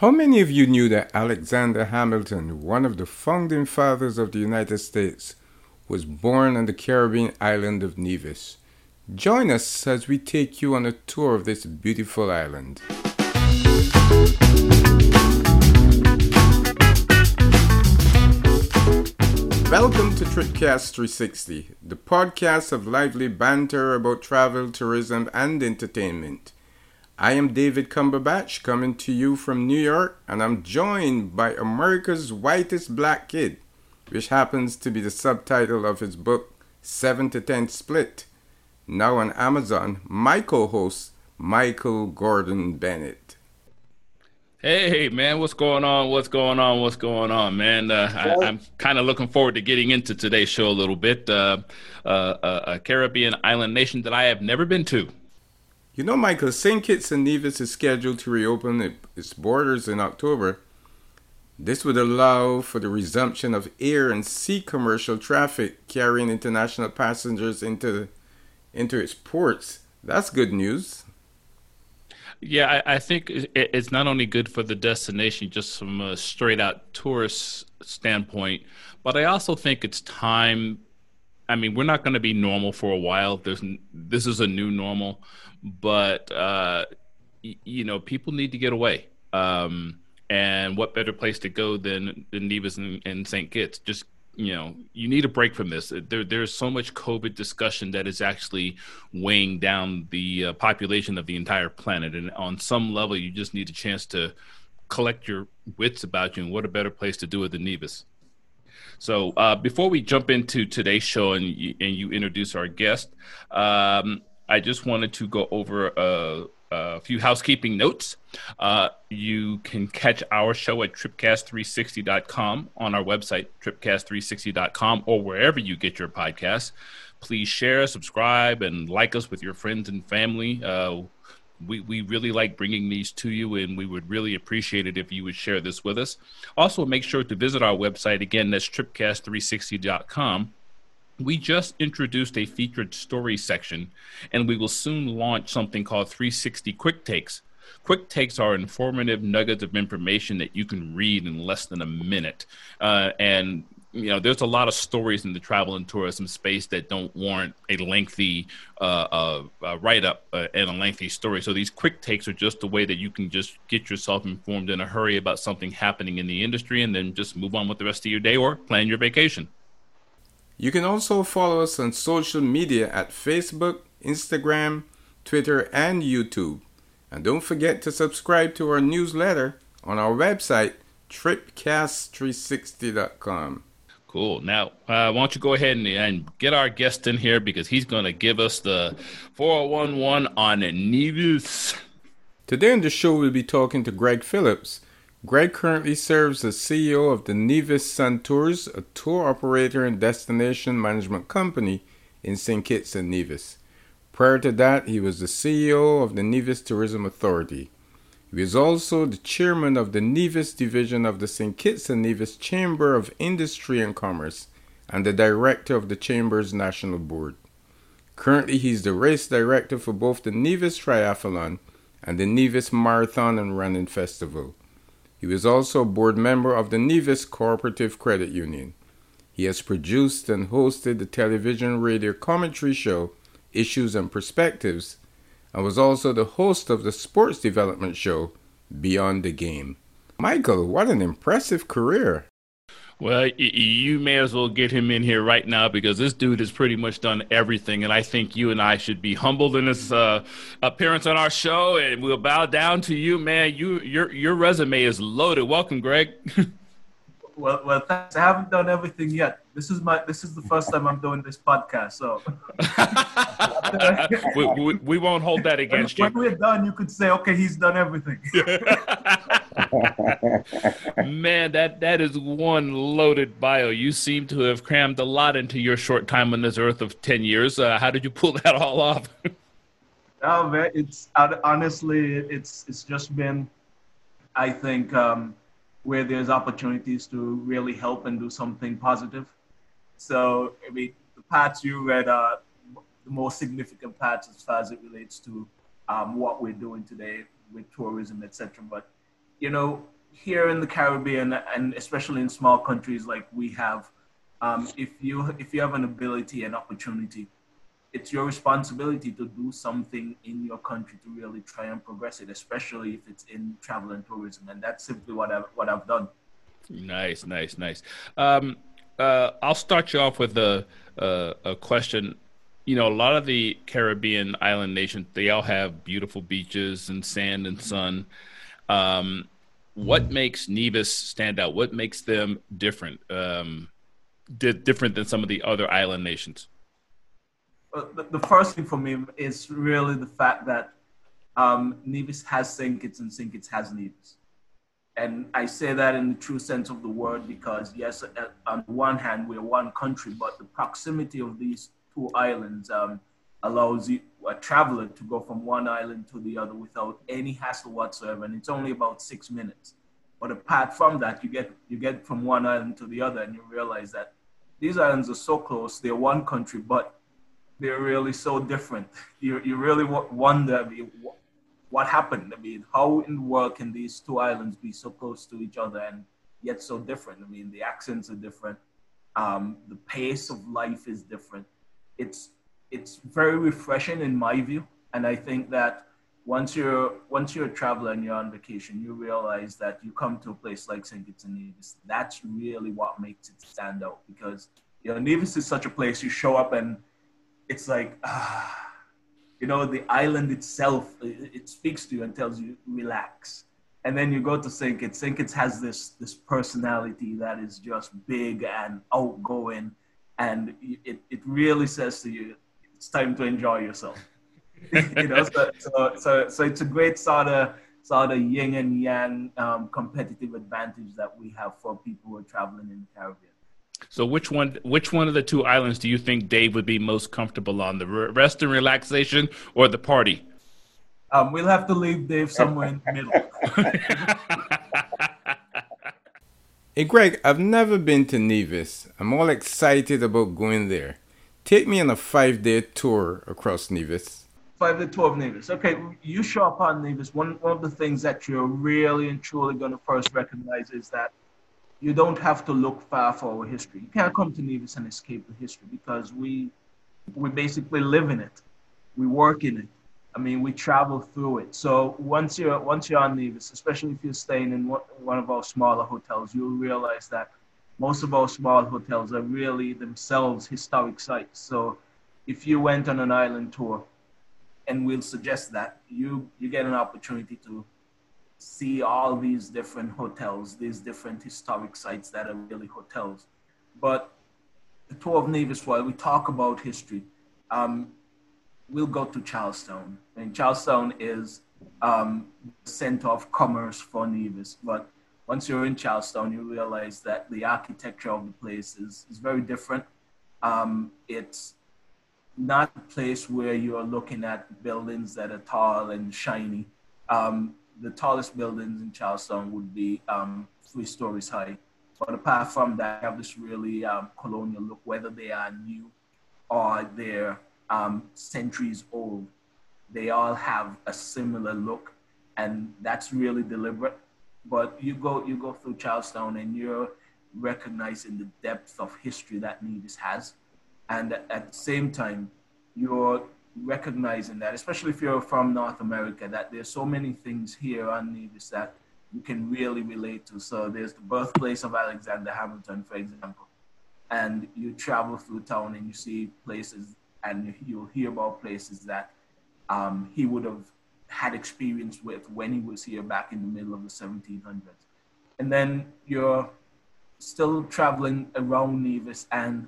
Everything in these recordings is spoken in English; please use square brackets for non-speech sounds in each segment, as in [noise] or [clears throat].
How many of you knew that Alexander Hamilton, one of the founding fathers of the United States, was born on the Caribbean island of Nevis? Join us as we take you on a tour of this beautiful island. Welcome to Tripcast 360, the podcast of lively banter about travel, tourism, and entertainment. I am David Cumberbatch coming to you from New York, and I'm joined by America's Whitest Black Kid, which happens to be the subtitle of his book, 7 to 10 Split. Now on Amazon, my co host, Michael Gordon Bennett. Hey man, what's going on? What's going on? What's going on, man? Uh, I, am kind of looking forward to getting into today's show a little bit. Uh, uh, a Caribbean island nation that I have never been to. You know, Michael, St. Kitts and Nevis is scheduled to reopen its borders in October. This would allow for the resumption of air and sea commercial traffic carrying international passengers into, into its ports. That's good news. Yeah, I, I think it's not only good for the destination, just from a straight out tourist standpoint, but I also think it's time. I mean, we're not going to be normal for a while. There's this is a new normal but uh, y- you know, people need to get away. Um, and what better place to go than, than Nevis and, and St. Kitts? Just you know, you need a break from this. There, there's so much COVID discussion that is actually weighing down the uh, population of the entire planet, and on some level, you just need a chance to collect your wits about you. And what a better place to do it than Nevis? So, uh, before we jump into today's show and you, and you introduce our guest, um, I just wanted to go over a, a few housekeeping notes. Uh, you can catch our show at tripcast360.com on our website, tripcast360.com, or wherever you get your podcasts. Please share, subscribe, and like us with your friends and family. Uh, we, we really like bringing these to you, and we would really appreciate it if you would share this with us. Also, make sure to visit our website. Again, that's tripcast360.com we just introduced a featured story section, and we will soon launch something called 360 Quick Takes. Quick takes are informative nuggets of information that you can read in less than a minute. Uh, and you know, there's a lot of stories in the travel and tourism space that don't warrant a lengthy uh, uh, write up uh, and a lengthy story. So these quick takes are just a way that you can just get yourself informed in a hurry about something happening in the industry, and then just move on with the rest of your day or plan your vacation. You can also follow us on social media at Facebook, Instagram, Twitter, and YouTube. And don't forget to subscribe to our newsletter on our website, tripcast360.com. Cool. Now, uh, why don't you go ahead and, and, get our guest in here because he's going to give us the 4011 on Nevis. Today on the show, we'll be talking to Greg Phillips, Greg currently serves as CEO of the Nevis Sun Tours, a tour operator and destination management company in St. Kitts and Nevis. Prior to that, he was the CEO of the Nevis Tourism Authority. He was also the chairman of the Nevis division of the St. Kitts and Nevis Chamber of Industry and Commerce and the director of the Chamber's National Board. Currently, he is the race director for both the Nevis Triathlon and the Nevis Marathon and Running Festival. He was also a board member of the Nevis Cooperative Credit Union. He has produced and hosted the television radio commentary show Issues and Perspectives and was also the host of the sports development show Beyond the Game. Michael, what an impressive career! Well, you may as well get him in here right now because this dude has pretty much done everything, and I think you and I should be humbled in his uh, appearance on our show, and we'll bow down to you, man. You your your resume is loaded. Welcome, Greg. [laughs] well, well, thanks. I haven't done everything yet. This is my this is the first time I'm doing this podcast, so [laughs] we, we, we, won't hold that against when, you. When we're done, you could say, "Okay, he's done everything." [laughs] Man, that that is one loaded bio. You seem to have crammed a lot into your short time on this earth of ten years. Uh, how did you pull that all off? [laughs] oh man, it's honestly, it's it's just been, I think, um, where there's opportunities to really help and do something positive. So I mean, the parts you read are the most significant parts as far as it relates to um, what we're doing today with tourism, etc. But you know, here in the Caribbean and especially in small countries like we have, um, if you if you have an ability and opportunity, it's your responsibility to do something in your country to really try and progress it, especially if it's in travel and tourism. And that's simply what I've what I've done. Nice, nice, nice. Um, uh, I'll start you off with a, a, a question. You know, a lot of the Caribbean island nations they all have beautiful beaches and sand and sun. Um, what makes Nevis stand out? What makes them different? Um, di- different than some of the other island nations? The, first thing for me is really the fact that um, Nevis has St. Kitts and St. Kitts has Nevis. And I say that in the true sense of the word because, yes, on one hand, we're one country, but the proximity of these two islands um, allows you, a traveler to go from one island to the other without any hassle whatsoever. And it's only about six minutes. But apart from that, you get, you get from one island to the other and you realize that these islands are so close, they're one country, but they're really so different. You, you really wonder I mean, what happened. I mean, how in the world can these two islands be so close to each other and yet so different? I mean, the accents are different. Um, the pace of life is different. It's it's very refreshing in my view, and I think that once you're once you're a traveler and you're on vacation, you realize that you come to a place like St. Kitts and Nevis. That's really what makes it stand out because you know Nevis is such a place you show up and it's like ah, you know the island itself it, it, speaks to you and tells you relax and then you go to St. Kitts. St. Kitts has this this personality that is just big and outgoing and it, it really says to you it's time to enjoy yourself [laughs] you know so, so, so, so it's a great sort of sort of yin and yang um, competitive advantage that we have for people who are traveling in the Caribbean. So which one which one of the two islands do you think Dave would be most comfortable on, the rest and relaxation or the party? Um, we'll have to leave Dave somewhere in the middle. [laughs] hey Greg, I've never been to Nevis. I'm all excited about going there. Take me on a five-day tour across Nevis. Five-day tour of Nevis. Okay, you show up on Nevis. One one of the things that you're really and truly going to first recognize is that you don't have to look far for our history. You can't come to Nevis and escape the history because we we basically live in it. We work in it. I mean, we travel through it. So once you're once you're on Nevis, especially if you're staying in one of our smaller hotels, you'll realize that most of our small hotels are really themselves historic sites. So if you went on an island tour, and we'll suggest that you you get an opportunity to see all these different hotels, these different historic sites that are really hotels. But the tour of Nevis, while we talk about history, um, we'll go to Charlestown. And Charlestown is um, the center of commerce for Nevis. But once you're in Charlestown, you realize that the architecture of the place is, is very different. Um, it's not a place where you're looking at buildings that are tall and shiny. Um, the tallest buildings in Charlestown would be um, three stories high. But apart from that, they have this really um, colonial look, whether they are new or they're um, centuries old. They all have a similar look, and that's really deliberate. But you go you go through Charlestown, and you're recognizing the depth of history that Nevis has, and at the same time, you're recognizing that, especially if you're from North America, that there's so many things here on Nevis that you can really relate to. So there's the birthplace of Alexander Hamilton, for example, and you travel through town and you see places and you'll hear about places that um, he would have had experience with when he was here back in the middle of the 1700s. And then you're still traveling around Nevis and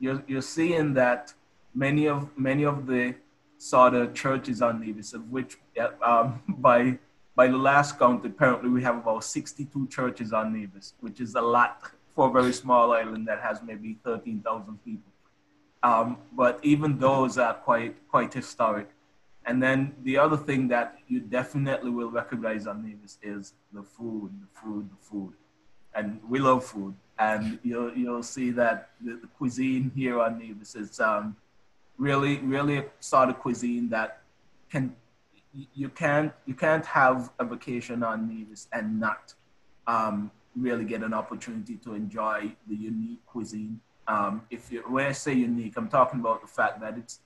you're, you're seeing that many of many of the saw the churches on Nevis, of which um, [laughs] by by the last count, apparently we have about 62 churches on Nevis, which is a lot for a very small island that has maybe 13,000 people. Um, but even those are quite quite historic. And then the other thing that you definitely will recognize on Nevis is the food, the food, the food. And we love food. And you'll, you'll see that the, the cuisine here on Nevis is um, really, really sort of cuisine that can you can't you can't have a vacation on Nevis and not um, really get an opportunity to enjoy the unique cuisine. Um, if you when I say unique, I'm talking about the fact that it's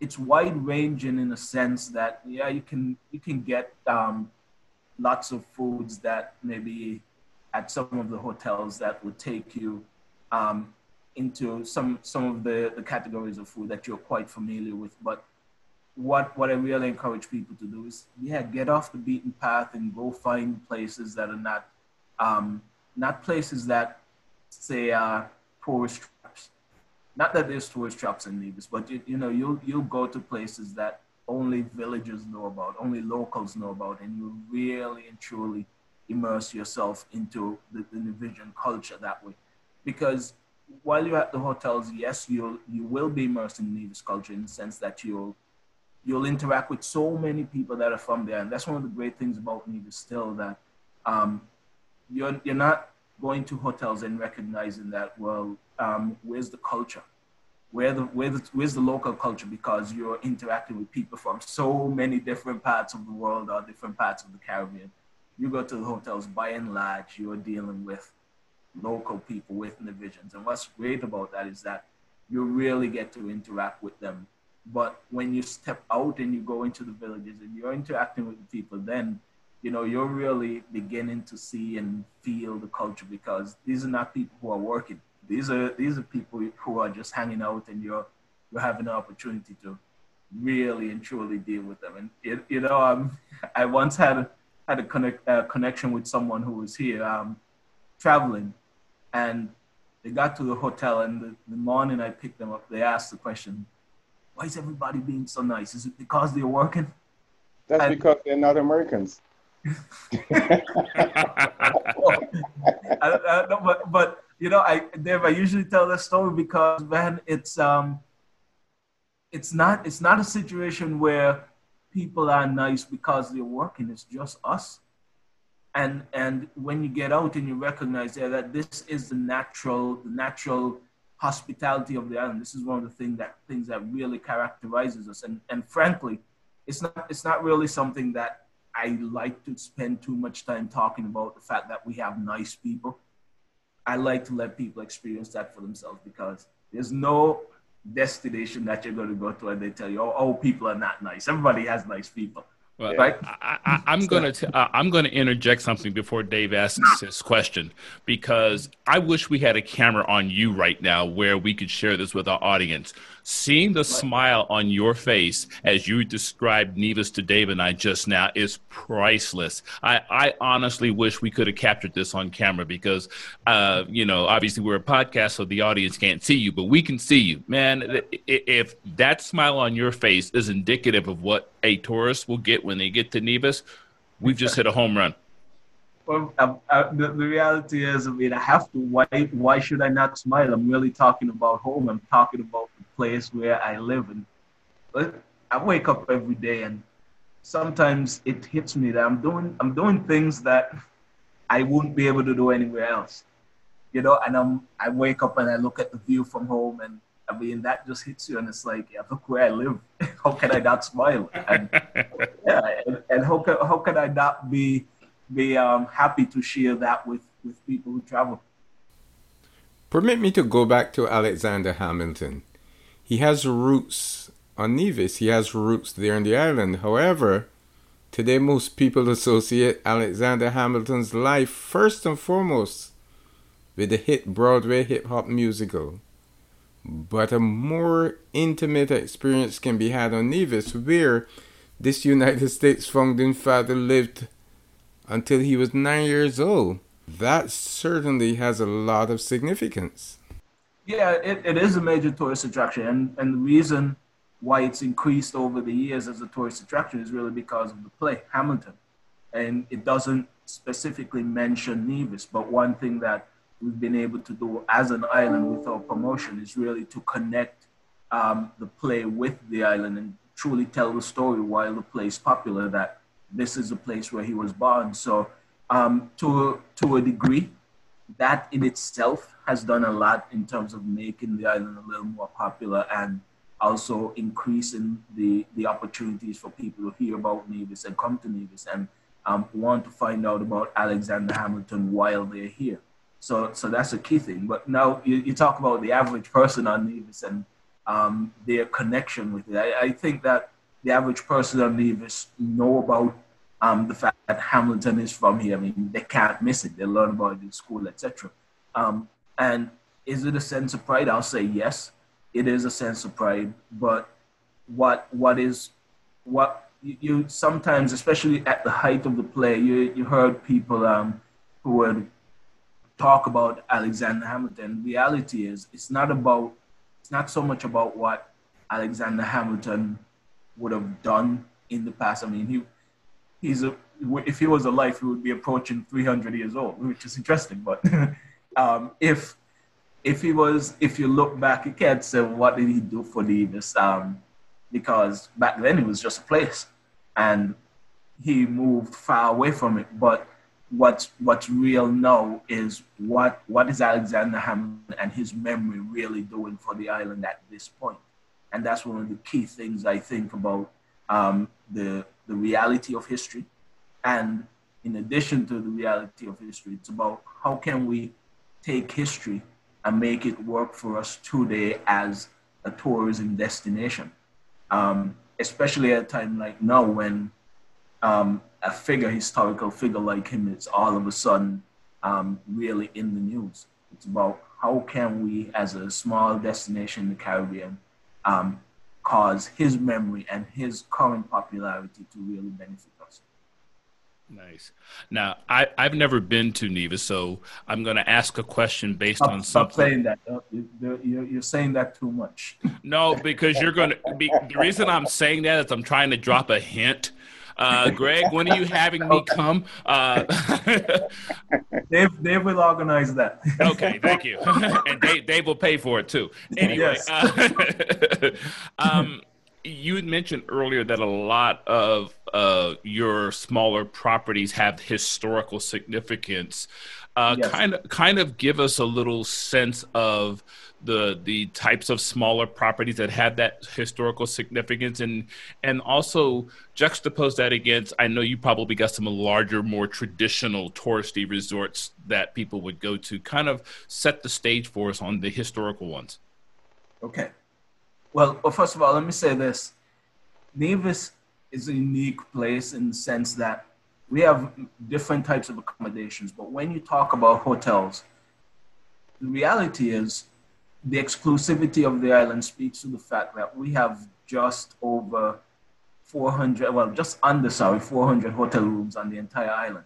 it's wide ranging in a sense that yeah you can you can get um, lots of foods that maybe at some of the hotels that would take you um, into some some of the, the categories of food that you're quite familiar with. But what what I really encourage people to do is yeah, get off the beaten path and go find places that are not um, not places that say uh, tourist traps. Not that there's tourist traps in Nevis, but you, you know you'll you'll go to places that only villagers know about, only locals know about, and you really and truly immerse yourself into the, the culture that way. Because while you're at the hotels, yes, you'll you will be immersed in Nevis culture in the sense that you'll you'll interact with so many people that are from there, and that's one of the great things about Nevis still that um, you're you're not going to hotels and recognizing that well, um, where's the culture? Where the, where the, where's the local culture because you're interacting with people from so many different parts of the world or different parts of the Caribbean. You go to the hotels, by and large, you're dealing with local people within the Nevisians. And what's great about that is that you really get to interact with them. But when you step out and you go into the villages and you're interacting with the people, then you know you're really beginning to see and feel the culture because these are not people who are working. These are these are people who are just hanging out and you're you're having an opportunity to really and truly deal with them. And it, you know, um, [laughs] I once had had a connect, uh, connection with someone who was here um, traveling, and they got to the hotel, and the, the morning I picked them up, they asked the question, why is everybody being so nice? Is it because they're working? That's and, because they're not Americans. [laughs] [laughs] I, I, no, but, but you know, I Dave, I usually tell this story because man, it's um, it's not it's not a situation where people are nice because they're working. It's just us and and when you get out and you recognize yeah, that this is the natural the natural hospitality of the island this is one of the things that things that really characterizes us. And and frankly it's not it's not really something that i like to spend too much time talking about the fact that we have nice people. I like to let people experience that for themselves because there's no destination that you're going to go to and they tell you oh, oh people are not nice. Everybody has nice people well, right? I, am to uh, I'm going to interject something before Dave asks his question because I wish we had a camera on you right now where we could share this with our audience. Seeing the smile on your face as you described Nevis to Dave and I just now is priceless. I, I honestly wish we could have captured this on camera because, uh, you know, obviously we're a podcast, so the audience can't see you, but we can see you. Man, if that smile on your face is indicative of what a tourist will get when they get to Nevis, we've just hit a home run. Well, uh, uh, the, the reality is, I mean, I have to. Why? Why should I not smile? I'm really talking about home. I'm talking about place where I live, and I wake up every day, and sometimes it hits me that I'm doing. I'm doing things that I wouldn't be able to do anywhere else. You know, and I'm. I wake up and I look at the view from home, and I mean that just hits you, and it's like, yeah, look where I live. [laughs] how can I not smile? And, [laughs] yeah, and, and how can how can I not be be um, happy to share that with, with people who travel. Permit me to go back to Alexander Hamilton. He has roots on Nevis, he has roots there in the island. However, today most people associate Alexander Hamilton's life first and foremost with the hit Broadway hip hop musical. But a more intimate experience can be had on Nevis, where this United States founding father lived until he was nine years old. That certainly has a lot of significance. Yeah, it, it is a major tourist attraction. And, and the reason why it's increased over the years as a tourist attraction is really because of the play, Hamilton. And it doesn't specifically mention Nevis, but one thing that we've been able to do as an island with our promotion is really to connect um, the play with the island and truly tell the story while the play is popular that this is the place where he was born. So, um, to to a degree, that in itself has done a lot in terms of making the island a little more popular and also increasing the, the opportunities for people to hear about Nevis and come to Nevis and um, want to find out about Alexander Hamilton while they're here. So, so that's a key thing. But now you, you talk about the average person on Nevis and um, their connection with it. I, I, think that the average person on Nevis know about um, the fact that Hamilton is from here. I mean, they can't miss it. They learn about it in school, etc. Um, and is it a sense of pride? I'll say yes it is a sense of pride. But what what is what you, you sometimes, especially at the height of the play, you you heard people um, who would talk about Alexander Hamilton. Reality is, it's not about it's not so much about what Alexander Hamilton would have done in the past. I mean, he he's a if he was alive, he would be approaching 300 years old, which is interesting. But [laughs] um, if if he was, if you look back, you can't say what did he do for Nevis, um, because back then it was just a place, and he moved far away from it. But what's what's real now is what what is Alexander Hamilton and his memory really doing for the island at this point, and that's one of the key things I think about um, the the reality of history, and in addition to the reality of history, it's about how can we take history and make it work for us today as a tourism destination. Um, especially at a time like now when um, a figure, historical figure like him is all of a sudden um, really in the news. It's about how can we, as a small destination in the Caribbean, um, cause his memory and his current popularity to really benefit Nice. Now, I, I've never been to Nevis, so I'm going to ask a question based stop, on something. Stop saying that. You're, you're saying that too much. [laughs] No, because you're going to be. The reason I'm saying that is I'm trying to drop a hint. Uh, Greg, when are you having me come? Uh, [laughs] Dave, Dave will organize that. [laughs] okay, thank you. and Dave, Dave will pay for it too. Anyway, yes. uh, um, you had mentioned earlier that a lot of uh, your smaller properties have historical significance. Uh, yes. Kind of, kind of give us a little sense of the the types of smaller properties that have that historical significance, and and also juxtapose that against. I know you probably got some larger, more traditional touristy resorts that people would go to. Kind of set the stage for us on the historical ones. Okay. Well, well, first of all, let me say this. Nevis is a unique place in the sense that we have different types of accommodations, but when you talk about hotels, the reality is the exclusivity of the island speaks to the fact that we have just over 400, well, just under, sorry, 400 hotel rooms on the entire island.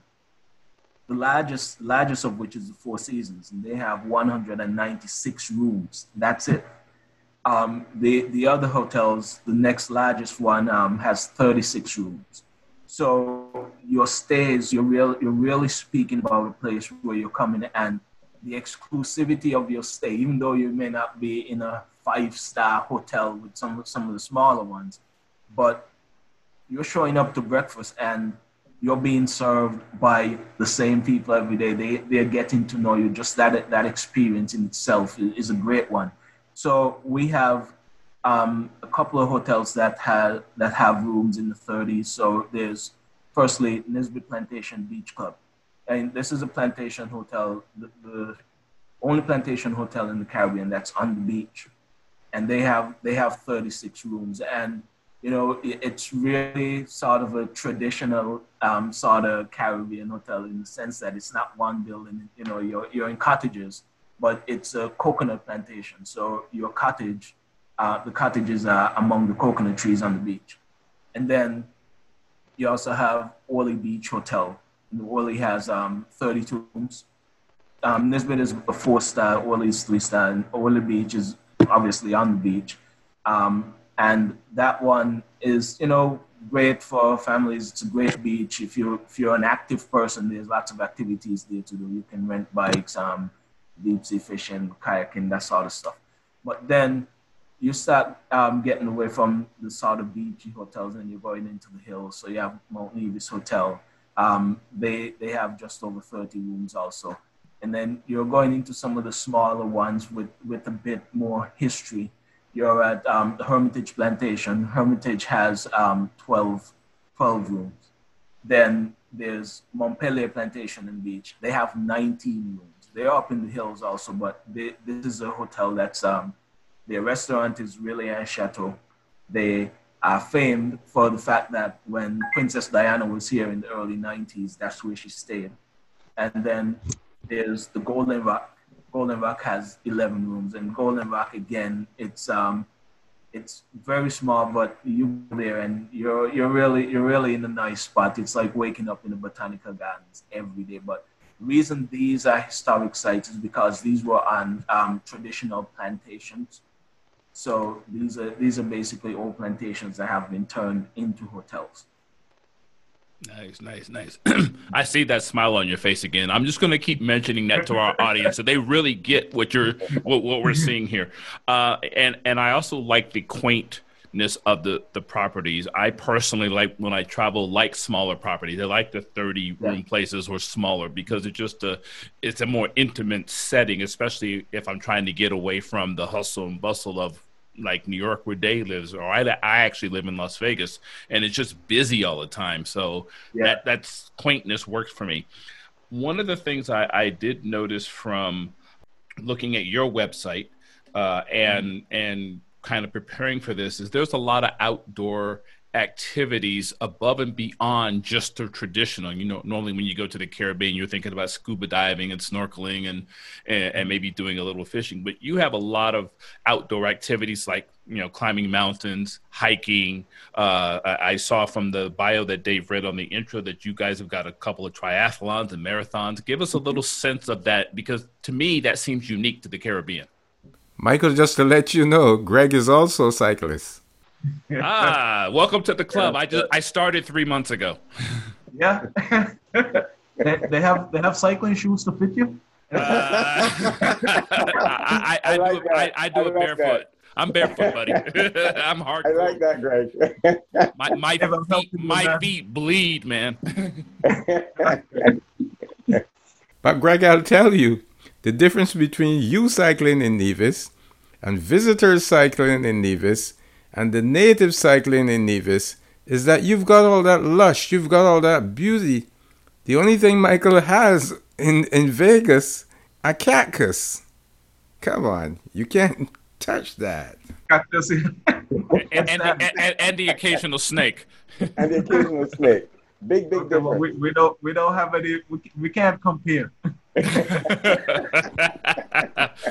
The largest, largest of which is the Four Seasons, and they have 196 rooms. That's it. Um, the, the other hotels, the next largest one um, has 36 rooms. So your stays, you're, real, you're really speaking about a place where you're coming and the exclusivity of your stay, even though you may not be in a five-star hotel with some, some of the smaller ones, but you're showing up to breakfast and you're being served by the same people every day. They, they're getting to know you. Just that, that experience in itself is a great one. So we have um, a couple of hotels that have that have rooms in the 30s. So there's firstly Nisbet Plantation Beach Club, and this is a plantation hotel, the, the only plantation hotel in the Caribbean that's on the beach, and they have they have 36 rooms, and you know it's really sort of a traditional um, sort of Caribbean hotel in the sense that it's not one building. You know, you're you're in cottages but it's a coconut plantation. So your cottage, uh, the cottages are among the coconut trees on the beach. And then you also have Orly Beach Hotel. And has um, 32 rooms. Um, Nisbet is a four star, Orly is three star, and Orly Beach is obviously on the beach. Um, and that one is, you know, great for families. It's a great beach. If you're if you're an active person, there's lots of activities there to do. You can rent bikes, um, deep sea fishing, kayaking, that sort of stuff. But then you start um, getting away from the sort of beachy hotels and you're going into the hills. So you have Mount Nevis Hotel. Um, they, they have just over 30 rooms also. And then you're going into some of the smaller ones with, with a bit more history. you're at um, the Hermitage Plantation. Hermitage has um, 12, 12 rooms. Then there's Montpelier Plantation and Beach. They have 19 rooms. They're up in the hills also, but they, this is a hotel that's um, their restaurant is really a chateau. They are famed for the fact that when Princess Diana was here in the early 90s, that's where she stayed. And then there's the Golden Rock. Golden Rock has 11 rooms, and Golden Rock again, it's um, it's very small, but you go there and you're you're really you're really in a nice spot. It's like waking up in the botanical gardens every day. But reason these are historic sites is because these were on um, traditional plantations so these are these are basically old plantations that have been turned into hotels. Nice, nice, nice. [clears throat] I see that smile on your face again. I'm just going to keep mentioning that to our audience so they really get what you're what, what we're seeing here. Uh, and and I also like the quaintness of the the properties. I personally like when I travel like smaller properties. I like the 30 room yeah. places or smaller because it's just a it's a more intimate setting, especially if I'm trying to get away from the hustle and bustle of like New York where Dave lives, or I, I actually live in Las Vegas, and it's just busy all the time. So yeah. that that's quaintness works for me. One of the things I, I did notice from looking at your website uh, and mm-hmm. and kind of preparing for this is there's a lot of outdoor activities above and beyond just the traditional. You know, normally when you go to the Caribbean, you're thinking about scuba diving and snorkeling and, and, and maybe doing a little fishing. But you have a lot of outdoor activities like you know climbing mountains, hiking. Uh, I saw from the bio that Dave read on the intro that you guys have got a couple of triathlons and marathons. Give us a little sense of that because to me that seems unique to the Caribbean. Michael, just to let you know, Greg is also a cyclist [laughs] ah, welcome to the club. I just I started three months ago. Yeah, [laughs] they, they have they have cycling shoes to fit you. Uh, [laughs] I, I, I, like do, I, I, do it barefoot. That. I'm barefoot, buddy. I'm hard. I like that, Greg. my my feet, my feet bleed, man. but Greg, I'll tell you, the difference between you cycling in Nevis and visitors cycling in Nevis and the native cycling in Nevis is that you've got all that lush, you've got all that beauty. The only thing Michael has in, in Vegas a cactus. Come on, you can't [laughs] touch that. Cactus. [laughs] and, and, and, and, the occasional snake. [laughs] and the occasional snake. Big, big okay, difference. Well, we, we, don't we don't have any. We, we can't compare. [laughs]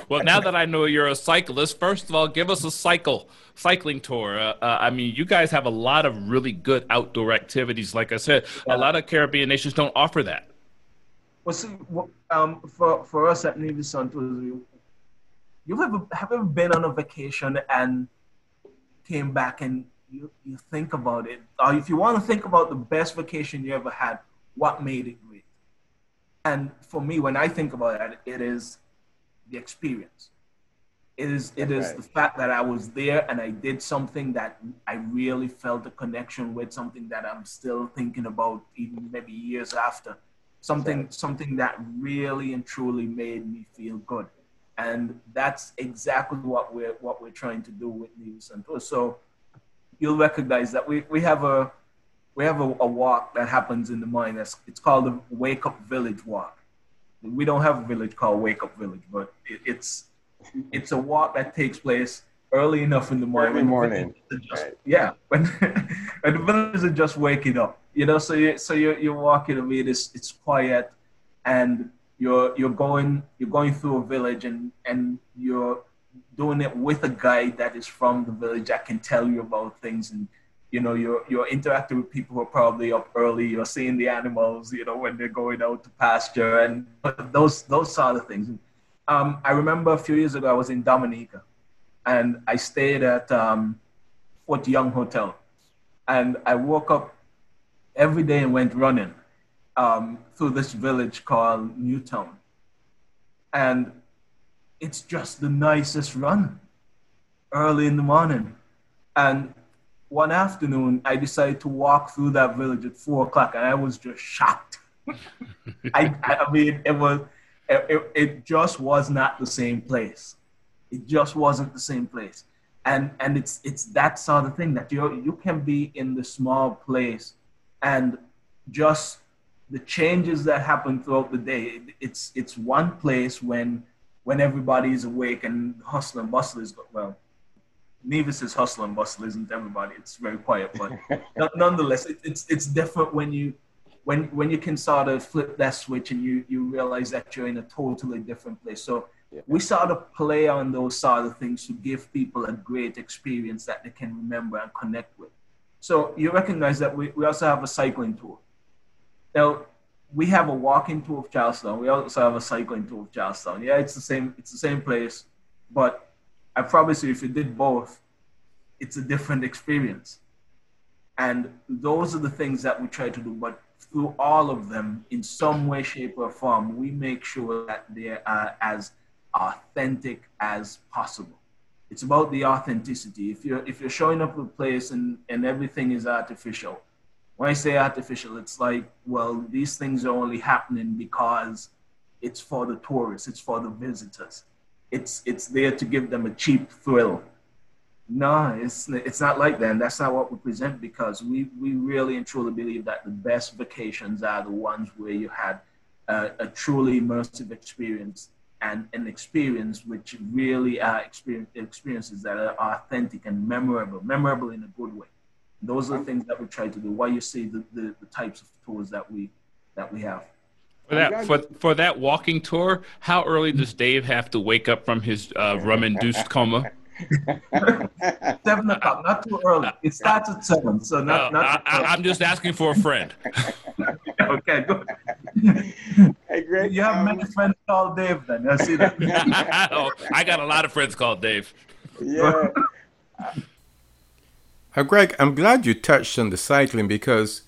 well, now that I know you're a cyclist, first of all, give us a cycle cycling tour. Uh, uh, I mean, you guys have a lot of really good outdoor activities. Like I said, yeah. a lot of Caribbean nations don't offer that. Well, see, um, for for us at Nevis Santos, you ever have ever been on a vacation and came back and you, you think about it, or if you want to think about the best vacation you ever had, what made it? And for me, when I think about it, it is the experience. It is it okay. is the fact that I was there and I did something that I really felt a connection with, something that I'm still thinking about even maybe years after. Something something that really and truly made me feel good. And that's exactly what we're what we're trying to do with Nevis Santos. So you'll recognize that we, we have a we have a, a, walk that happens in the mine. That's it's called the Wake Up Village Walk. We don't have a village called Wake Up Village, but it, it's it's a walk that takes place early enough in the morning. Early morning. Just, right. Yeah, when, [laughs] when the villagers are just waking up. You know, so you so you're you're walking. Mean, it's it's quiet, and you're you're going you're going through a village, and and you're doing it with a guide that is from the village that can tell you about things and you know you're you're interacting with people who are probably up early you're seeing the animals you know when they're going out to pasture and those those sort of things. Um, i remember a few years ago i was in dominica and i stayed at um, fort young hotel. And i woke up every day and went running um, through this village called newtown. And it's just the nicest run early in the morning. And one afternoon, I decided to walk through that village at four o'clock, and I was just shocked. [laughs] I, I mean, it was, it, it just was not the same place. It just wasn't the same place. and and it's it's that sort of thing that you you can be in the small place and just the changes that happen throughout the day it's it's one place when when everybody is awake and hustle and bustle is well Nevis is hustle and bustle isn't everybody it's very quiet but nonetheless it, it's it's different when you when when you can sort of flip that switch and you you realize that you're in a totally different place so yeah. we sort of play on those sort of things to give people a great experience that they can remember and connect with. So you recognize that we, we also have a cycling tour. Now we have a walking tour of Charlestown. We also have a cycling tour of Charlestown. Yeah, it's the same, it's the same place, but I promise you if you did both, it's a different experience. And those are the things that we try to do. But through all of them, in some way, shape, or form, we make sure that they are as authentic as possible. It's about the authenticity. If you're if you're showing up a place and, and everything is artificial, when I say artificial, it's like, well, these things are only happening because it's for the tourists, it's for the visitors. It's it's there to give them a cheap thrill. No, it's it's not like that. And that's not what we present because we, we really and truly believe that the best vacations are the ones where you had a, a truly immersive experience and an experience which really are experience, experiences that are authentic and memorable, memorable in a good way. Those are the things that we try to do. Why you see the, the, the types of tours that we that we have. For that for, for that walking tour, how early does Dave have to wake up from his uh, rum-induced coma? [laughs] seven o'clock, not too early. It starts at seven, so not. Uh, not I, am just asking for a friend. [laughs] okay, good. Hey, Greg, you have many friends called Dave. Then I see that. [laughs] oh, I got a lot of friends called Dave. Yeah. Uh, Greg, I'm glad you touched on the cycling because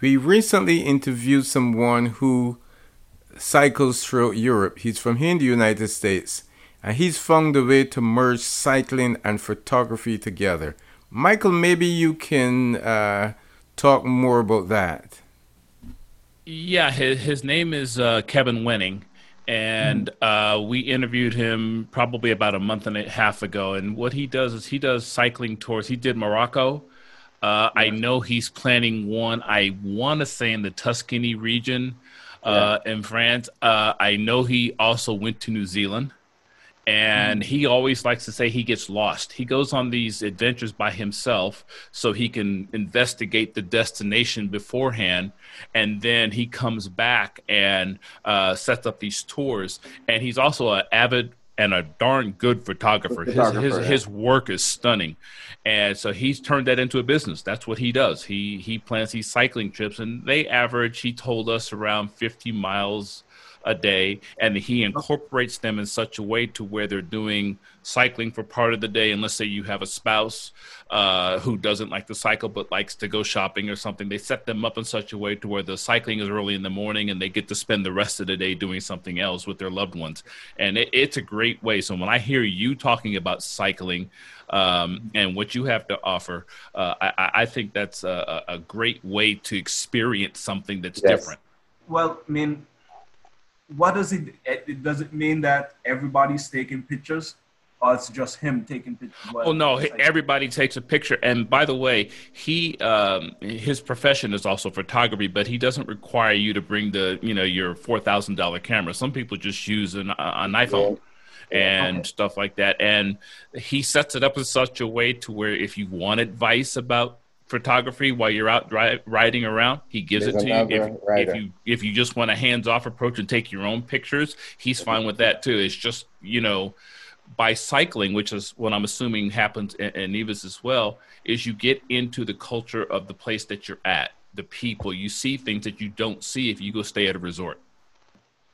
we recently interviewed someone who cycles throughout Europe. He's from here in the United States and he's found a way to merge cycling and photography together. Michael, maybe you can uh, talk more about that. Yeah, his, his name is uh, Kevin Winning, and uh, we interviewed him probably about a month and a half ago. And what he does is he does cycling tours. He did Morocco. Uh, I know he's planning one. I want to say in the Tuscany region uh, yeah. in France. Uh, I know he also went to New Zealand and mm-hmm. he always likes to say he gets lost. He goes on these adventures by himself so he can investigate the destination beforehand, and then he comes back and uh, sets up these tours. And he's also an avid and a darn good photographer. photographer his his, yeah. his work is stunning, and so he's turned that into a business. That's what he does. He he plans these cycling trips, and they average. He told us around fifty miles a day, and he incorporates them in such a way to where they're doing cycling for part of the day. And let's say you have a spouse uh, who doesn't like to cycle but likes to go shopping or something, they set them up in such a way to where the cycling is early in the morning, and they get to spend the rest of the day doing something else with their loved ones. And it, it's a great way. So when I hear you talking about cycling. Um, and what you have to offer, uh, I, I, think that's a, a, great way to experience something that's yes. different. Well, I mean, what does it, it does it mean that everybody's taking pictures or it's just him taking pictures oh no everybody takes a picture and by the way he um, his profession is also photography but he doesn't require you to bring the you know your $4000 camera some people just use an, an iphone and okay. stuff like that and he sets it up in such a way to where if you want advice about photography while you're out dri- riding around. He gives There's it to you. If, if, you if you just want a hands off approach and take your own pictures, he's fine with that too. It's just you know by cycling, which is what I'm assuming happens in, in Nevis as well, is you get into the culture of the place that you're at, the people. You see things that you don't see if you go stay at a resort.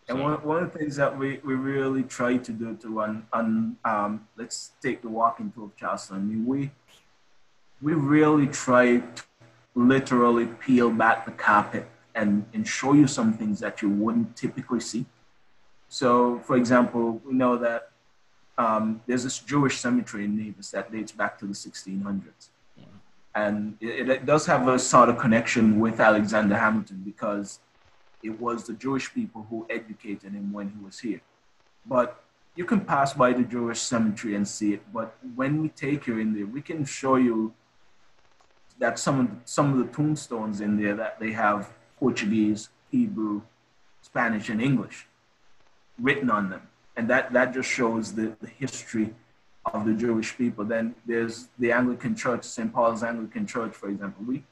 And one, one of the things that we, we really try to do to on, um, let's take the walking tour of Charlestown. I mean, we we really try to literally peel back the carpet and, and show you some things that you wouldn't typically see. So, for example, we know that um, there's this Jewish cemetery in Nevis that dates back to the 1600s. And it, it, does have a sort of connection with Alexander Hamilton because it was the Jewish people who educated him when he was here. But you can pass by the Jewish cemetery and see it, but when we take you in there, we can show you that some of the, some of the tombstones in there that they have Portuguese, Hebrew, Spanish, and English written on them, and that that just shows the, the history of the Jewish people. Then there's the Anglican Church, St. Paul's Anglican Church, for example. We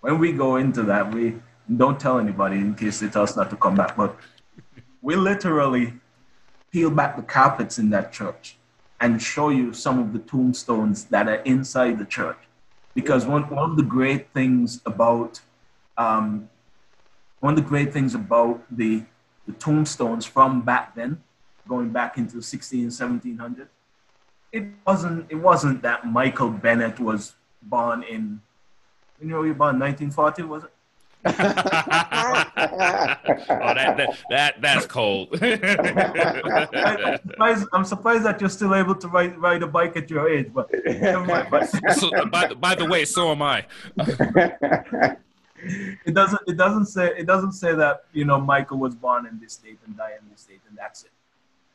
when we go into that, we don't tell anybody in case they tell us not to come back, but we literally peel back the carpets in that church and show you some of the tombstones that are inside the church. Because one, one of the great things about um, one of the great things about the, the tombstones from back then, going back into the 16 1700s, it wasn't it wasn't that Michael Bennett was born in you know you born 1940 was it? [laughs] oh, that, that, that that's cold. [laughs] I, am surprised, I'm surprised that you're still able to ride ride a bike at your age. But, but [laughs] so, by, by the way, so am I. it doesn't it doesn't say it doesn't say that you know Michael was born in this state and died in this state and that's it.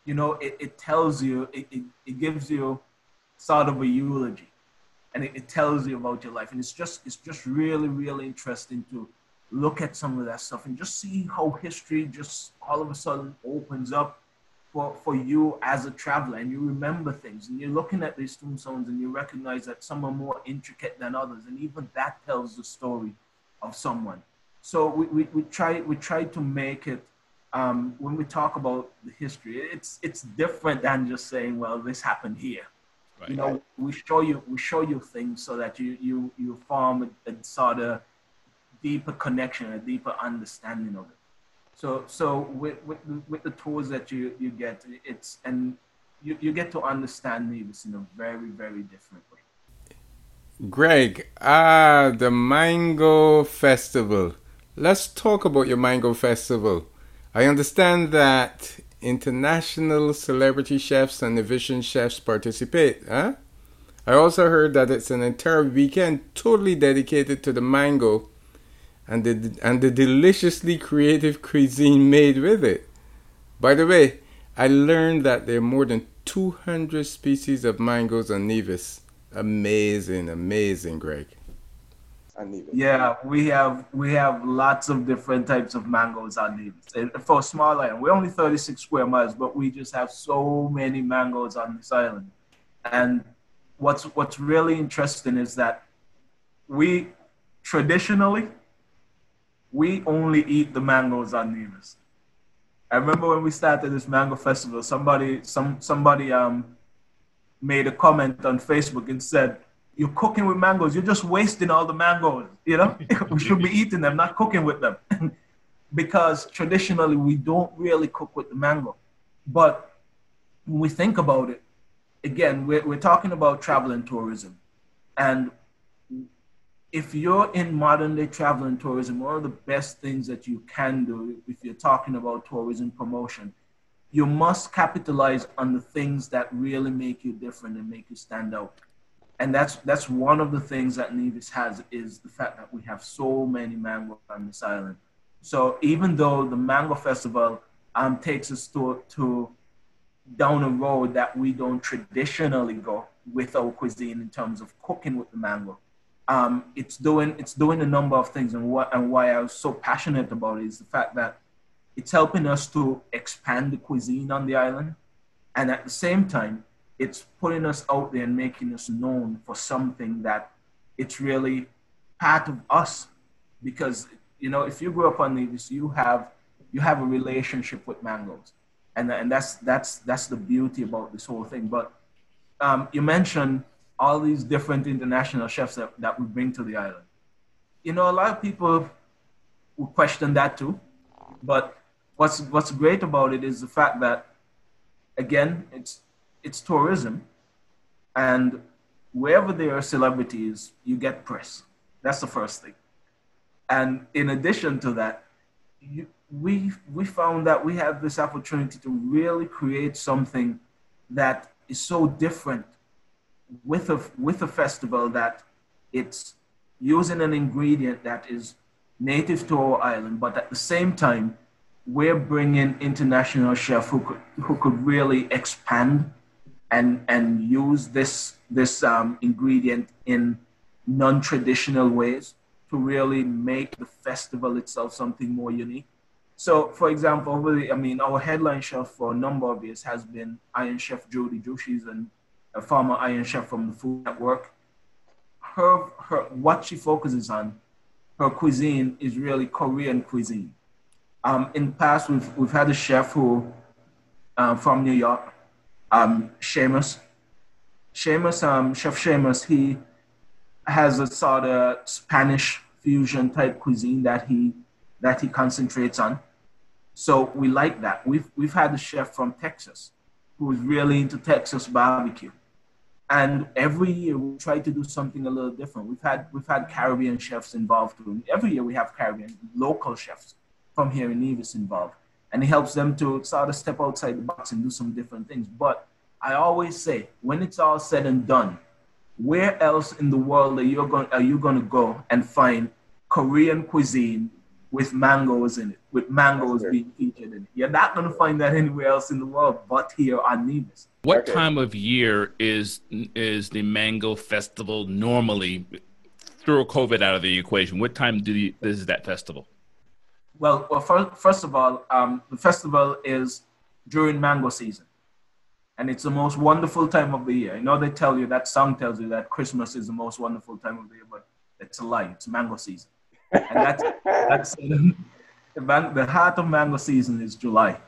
You know, it, it tells you it, it, it gives you sort of a eulogy and it, it tells you about your life. And it's just it's just really really interesting to look at some of that stuff and just see how history just all of a sudden opens up for, for you as a traveler and you remember things and you're looking at these tombstones and you recognize that some are more intricate than others. And even that tells the story of someone. So we, we, we try we try to make it um, when we talk about the history it's it's different than just saying well this happened here right. you know we show you we show you things so that you you you form a, a sort of deeper connection, a deeper understanding of it. So, so with, with, with the tools that you, you get, it's, and you, you get to understand Nevis in a very, very different way. Greg, ah, the Mango Festival. Let's talk about your Mango Festival. I understand that international celebrity chefs and Nevisian chefs participate, huh? I also heard that it's an entire weekend totally dedicated to the mango and the and the deliciously creative cuisine made with it. By the way, I learned that there are more than 200 species of mangoes on Nevis. Amazing, amazing, Greg. Yeah, we have we have lots of different types of mangoes on Nevis. For a small island, we're only 36 square miles, but we just have so many mangoes on this island. And what's what's really interesting is that we traditionally we only eat the mangoes on Nevis. I remember when we started this mango festival, somebody some somebody um made a comment on Facebook and said, You're cooking with mangoes, you're just wasting all the mangoes, you know? [laughs] [laughs] we should be eating them, not cooking with them. [laughs] because traditionally we don't really cook with the mango. But when we think about it, again, we're, we're talking about travel and tourism. And if you're in modern day travel and tourism, one of the best things that you can do if you're talking about tourism promotion, you must capitalize on the things that really make you different and make you stand out. And that's that's one of the things that Nevis has is the fact that we have so many mango on this island. So even though the Mango Festival um, takes us to, to down a road that we don't traditionally go with our cuisine in terms of cooking with the mango, um, it's doing it's doing a number of things, and what and why I was so passionate about it is the fact that it's helping us to expand the cuisine on the island, and at the same time, it's putting us out there and making us known for something that it's really part of us, because you know if you grew up on Nevis, you have you have a relationship with mangoes, and and that's that's that's the beauty about this whole thing. But um, you mentioned all these different international chefs that, that we bring to the island. You know, a lot of people will question that too. But what's what's great about it is the fact that again, it's it's tourism and wherever there are celebrities, you get press. That's the first thing. And in addition to that, you, we we found that we have this opportunity to really create something that is so different with a with a festival that it's using an ingredient that is native to our island, but at the same time, we're bringing international chef who could who could really expand and and use this this um, ingredient in non-traditional ways to really make the festival itself something more unique. So, for example, really, I mean, our headline chef for a number of years has been Iron Chef Judy Joo she's and a former Iron Chef from the Food Network. Her, her, what she focuses on, her cuisine is really Korean cuisine. Um, in the past, we've, we've had a chef who, um, from New York, um, Seamus. Seamus, um, Chef Seamus, he has a sort of Spanish fusion type cuisine that he that he concentrates on. So we like that. We've we've had a chef from Texas who is really into Texas barbecue. And every year we try to do something a little different. We've had we've had Caribbean chefs involved. Every year we have Caribbean local chefs from here in Nevis involved. And it helps them to sort of step outside the box and do some different things. But I always say, when it's all said and done, where else in the world are you going are you going to go and find Korean cuisine with mangoes in it, with mangoes being featured in it? You're not going to find that anywhere else in the world but here on Nevis. What okay. time of year is is the mango festival normally? Throw COVID out of the equation. What time do you, is that festival? Well, well, first, first of all, um, the festival is during mango season and it's the most wonderful time of the year. I know they tell you that song tells you that Christmas is the most wonderful time of the year, but it's a lie. It's mango season, and that's [laughs] that's the, the heart of mango season is July,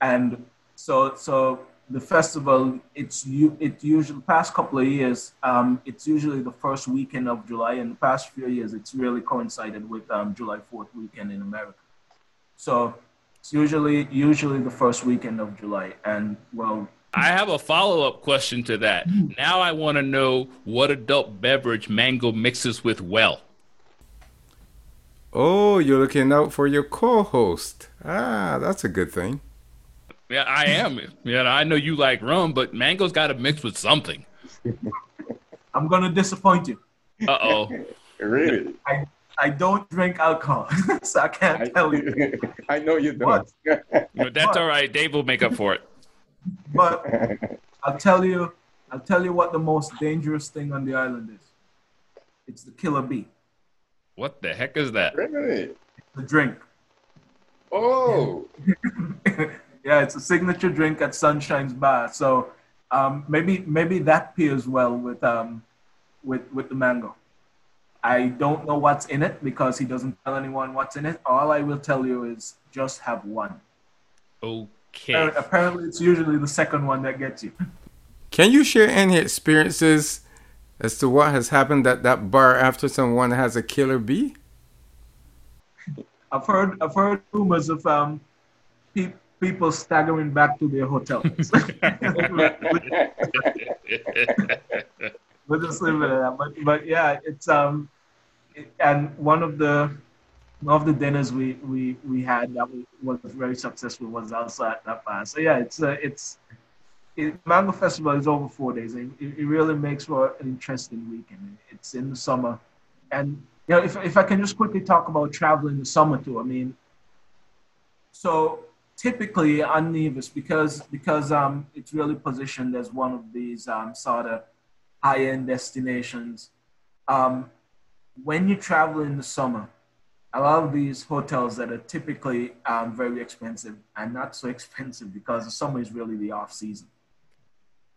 and so so the festival it's you it usually past couple of years um, it's usually the first weekend of July. and the past few years, it's really coincided with um, July Fourth weekend in America. So it's usually usually the first weekend of July, and well. I have a follow up question to that. Now I want to know what adult beverage mango mixes with well. Oh, you're looking out for your co-host. Ah, that's a good thing. Yeah, I am. Yeah, I know you like rum, but mango's got to mix with something. [laughs] I'm gonna disappoint you. Uh oh. [laughs] really? I, I don't drink alcohol, [laughs] so I can't I, tell you. I know you don't. But, but that's but, all right. Dave will make up for it. But I'll tell you, I'll tell you what the most dangerous thing on the island is. It's the killer bee. What the heck is that? Really? The drink. Oh. Yeah, it's a signature drink at Sunshine's Bar. So um, maybe maybe that pairs well with um, with with the mango. I don't know what's in it because he doesn't tell anyone what's in it. All I will tell you is just have one. Okay. Apparently, it's usually the second one that gets you. Can you share any experiences as to what has happened at that bar after someone has a killer bee? I've heard I've heard rumors of um, pe- people staggering back to their hotels. we'll just leave it at that. But but yeah, it's um, it, and one of the one of the dinners we we we had that was very successful was outside that bar. So yeah, it's uh, it's it, Mango Festival is over four days. It, it really makes for an interesting weekend. It's in the summer, and you know if if I can just quickly talk about traveling the summer too. I mean, so typically on Nevis because because um it's really positioned as one of these um sort of high-end destinations. Um, when you travel in the summer, a lot of these hotels that are typically um, very expensive and not so [laughs] expensive because the summer is really the off season.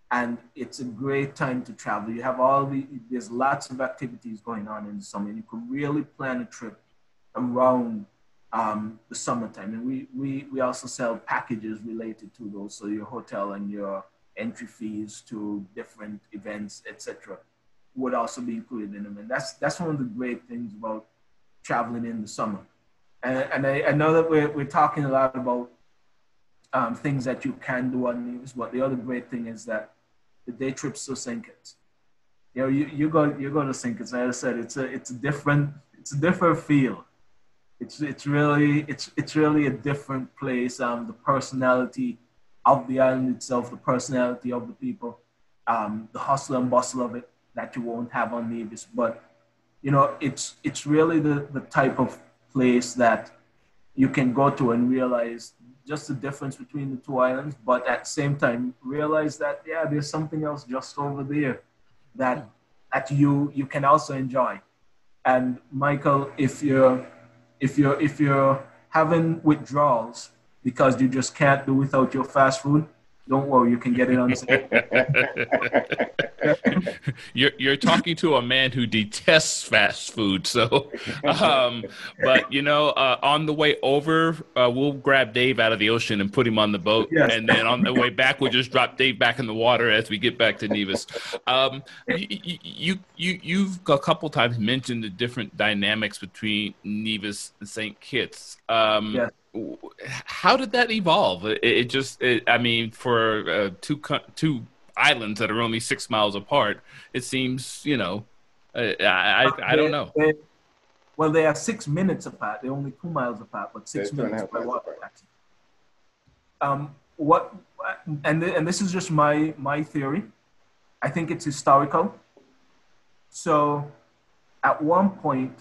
And it's a great time to travel. You have all the, there's lots of activities going on in the summer. You can really plan a trip around um, the summertime. And we, we, we also sell packages related to those. So your hotel and your entry fees to different events, etc., would also be included in them. And that's that's one of the great things about traveling in the summer. And, and I, I know that we're, we're talking a lot about um, things that you can do on Nevis, but the other great thing is that the day trips to. Kitts. You know, you, you go you go to. Kitts. As I said, it's a it's a different it's a different feel. It's it's really it's it's really a different place. Um, the personality of the island itself, the personality of the people, um, the hustle and bustle of it that you won't have on Nevis. But you know, it's it's really the, the type of place that you can go to and realize just the difference between the two islands, but at the same time realize that yeah, there's something else just over there that that you you can also enjoy. And Michael, if you're if you're if you're having withdrawals because you just can't do without your fast food, don't worry, you can get it on sale. [laughs] you're you're talking to a man who detests fast food. So, um, but you know, uh, on the way over, uh, we'll grab Dave out of the ocean and put him on the boat, yes. and then on the way back, we'll just drop Dave back in the water as we get back to Nevis. Um, you, you you you've a couple times mentioned the different dynamics between Nevis and Saint Kitts. Um, yes how did that evolve? It, it just, it, I mean, for uh, two two islands that are only six miles apart, it seems, you know, I I, I don't know. They, well, they are six minutes apart. They're only two miles apart, but six They're minutes by water taxi. Um, what, and and this is just my my theory. I think it's historical. So, at one point,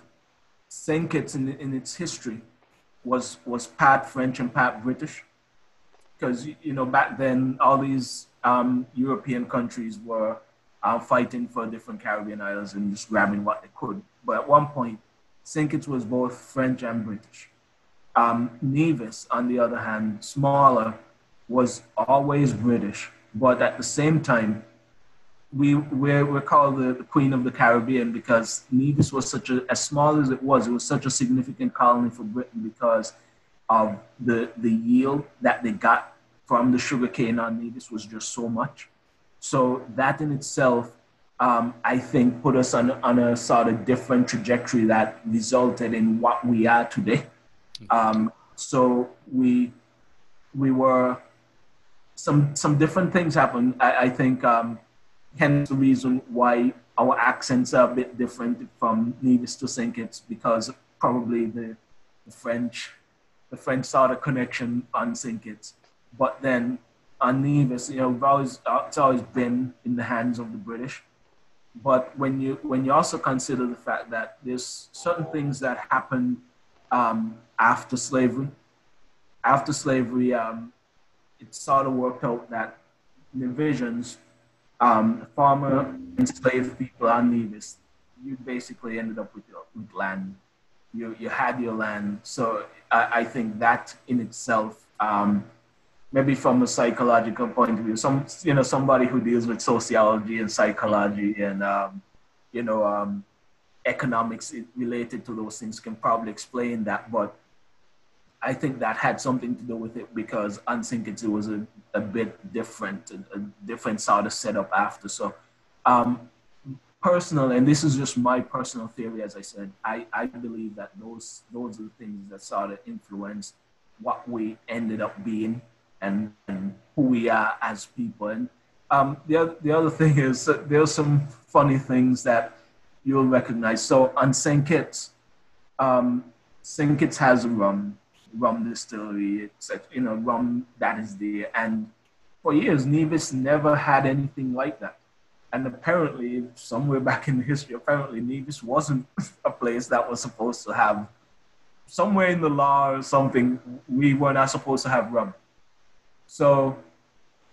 Saint Kitts in, in its history was was part French and part British, because you know back then all these um, European countries were uh, fighting for different Caribbean islands and just grabbing what they could. But at one point, St. Kitts was both French and British. Um, Nevis, on the other hand, smaller, was always British, but at the same time, we we're, we're called the, the, Queen of the Caribbean because Nevis was such a as small as it was, it was such a significant colony for Britain because of the the yield that they got from the sugarcane on Nevis was just so much. So that in itself, um, I think, put us on on a sort of different trajectory that resulted in what we are today. Um, so we we were some some different things happened. I, I think. Um, hence the reason why our accents are a bit different from Nevis to St. Kitts because probably the, the French, the French sort of connection on St. Kitts. But then on Nevis, you know, always, it's always been in the hands of the British. But when you when you also consider the fact that there's certain things that happened um, after slavery, after slavery, um, it sort of worked out that Nevisians um, farmer enslaved people on Nevis, you basically ended up with, your, with land. You, you had your land. So I, I think that in itself, um, maybe from a psychological point of view, some you know somebody who deals with sociology and psychology and um, you know um, economics related to those things can probably explain that. But I think that had something to do with it because Unsynced it was a, a bit different, a, a, different sort of setup after. So, um, and this is just my personal theory, as I said, I, I believe that those those are the things that sort of influenced what we ended up being and, and who we are as people. And um, the other, the other thing is that there's some funny things that you'll recognize. So on St. Um, has a rum rum distillery. A, you know rum that is there, and for years Nevis never had anything like that. And apparently, somewhere [laughs] back in the history, apparently Nevis wasn't [laughs] a place that was supposed to have. Somewhere in the law or something, we were not supposed to have rum. So,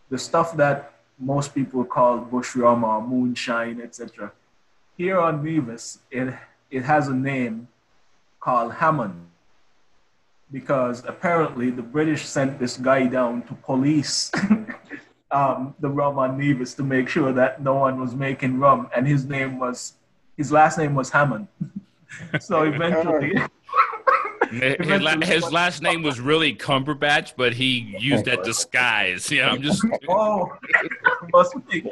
the stuff that most people call bush rum or moonshine, etc. Here on Nevis, it it has a name called Hammond because apparently the British sent this guy down to police [laughs] um, the rum on Nevis to make sure that no one was making rum, and his name was his last name was Hammond. [laughs] so eventually. [laughs] his, la- his, last name was really Cumberbatch, but he used that disguise. Yeah, I'm just. oh, must be.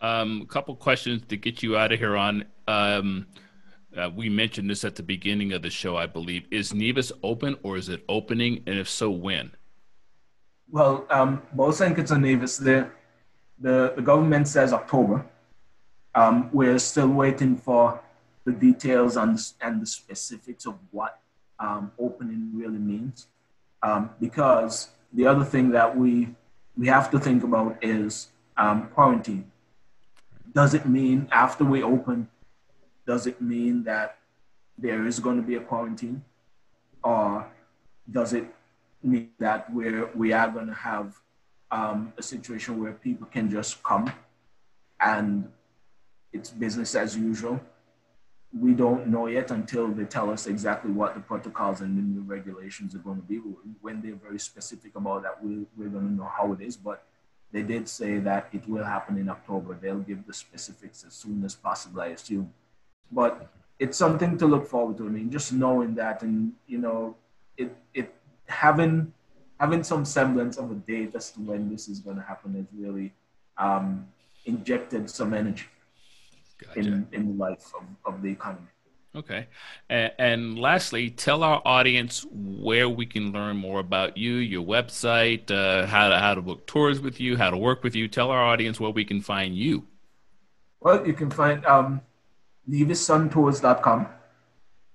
um, a couple questions to get you out of here on. Um, uh, we mentioned this at the beginning of the show, I believe. Is Nevis open or is it opening? And if so, when? Well, um, St. And Nevis, the, the, the government says October. Um, we're still waiting for the details and, and the specifics of what um, opening really means. Um, because the other thing that we, we have to think about is um, quarantine. Does it mean after we open, does it mean that there is going to be a quarantine, or does it mean that we're we are going to have um, a situation where people can just come and it's business as usual? We don't know yet until they tell us exactly what the protocols and the new regulations are going to be. When they're very specific about that, we, we're going to know how it is. But they did say that it will happen in October. They'll give the specifics as soon as possible, I assume. But it's something to look forward to. I mean, just knowing that, and you know, it it having having some semblance of a date as to when this is going to happen has really um, injected some energy gotcha. in in the life of, of the economy. Okay. And, and, lastly, tell our audience where we can learn more about you, your website, uh, how, to, how to book tours with you, how to work with you. Tell our audience where we can find you. Well, you can find um, nevissuntours.com.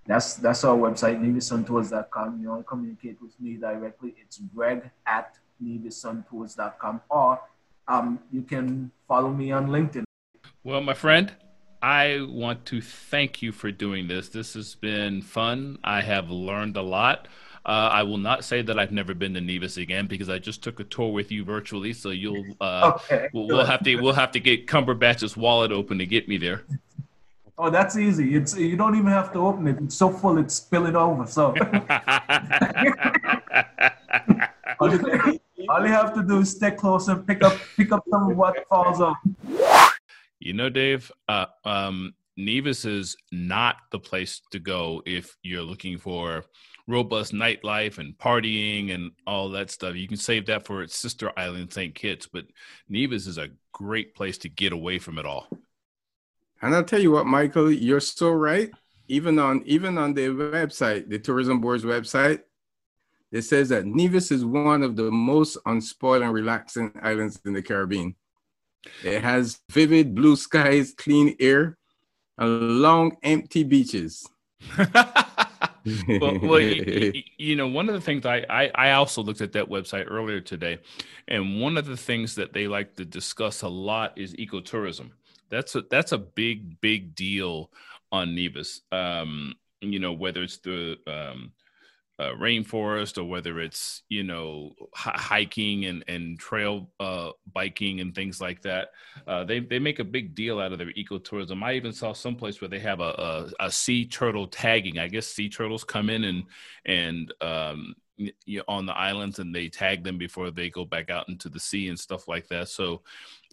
That's that's our website, nevissuntours.com. You want to communicate with me directly, it's greg at nevissuntours.com. Or um, you can follow me on LinkedIn. Well, my friend, I want to thank you for doing this. This has been fun. I have learned a lot. Uh, I will not say that I've never been to Nevis again because I just took a tour with you virtually. So you'll uh, okay, we'll, we'll, have to we'll have to get Cumberbatch's wallet open to get me there. Oh, that's easy. It's you don't even have to open it. It's so full, it's spilling over. So [laughs] all, you, [laughs] all you have to do is stay close and pick up pick up some of what falls off. You know, Dave, uh, um, Nevis is not the place to go if you're looking for robust nightlife and partying and all that stuff. You can save that for its sister island, St. Kitts, but Nevis is a great place to get away from it all. And I'll tell you what, Michael, you're so right. Even on even on the website, the tourism board's website, it says that Nevis is one of the most unspoiled and relaxing islands in the Caribbean. It has vivid blue skies, clean air, and long empty beaches. [laughs] well, well you, [laughs] you, know, one of the things I, I, I also looked at that website earlier today, and one of the things that they like to discuss a lot is ecotourism. That's a that's a big big deal on Nevis. Um, you know, whether it's the um, uh, rainforest or whether it's you know h- hiking and and trail uh, biking and things like that. Uh, they they make a big deal out of their ecotourism. I even saw some place where they have a, a, a sea turtle tagging. I guess sea turtles come in and and um, on the islands and they tag them before they go back out into the sea and stuff like that. So,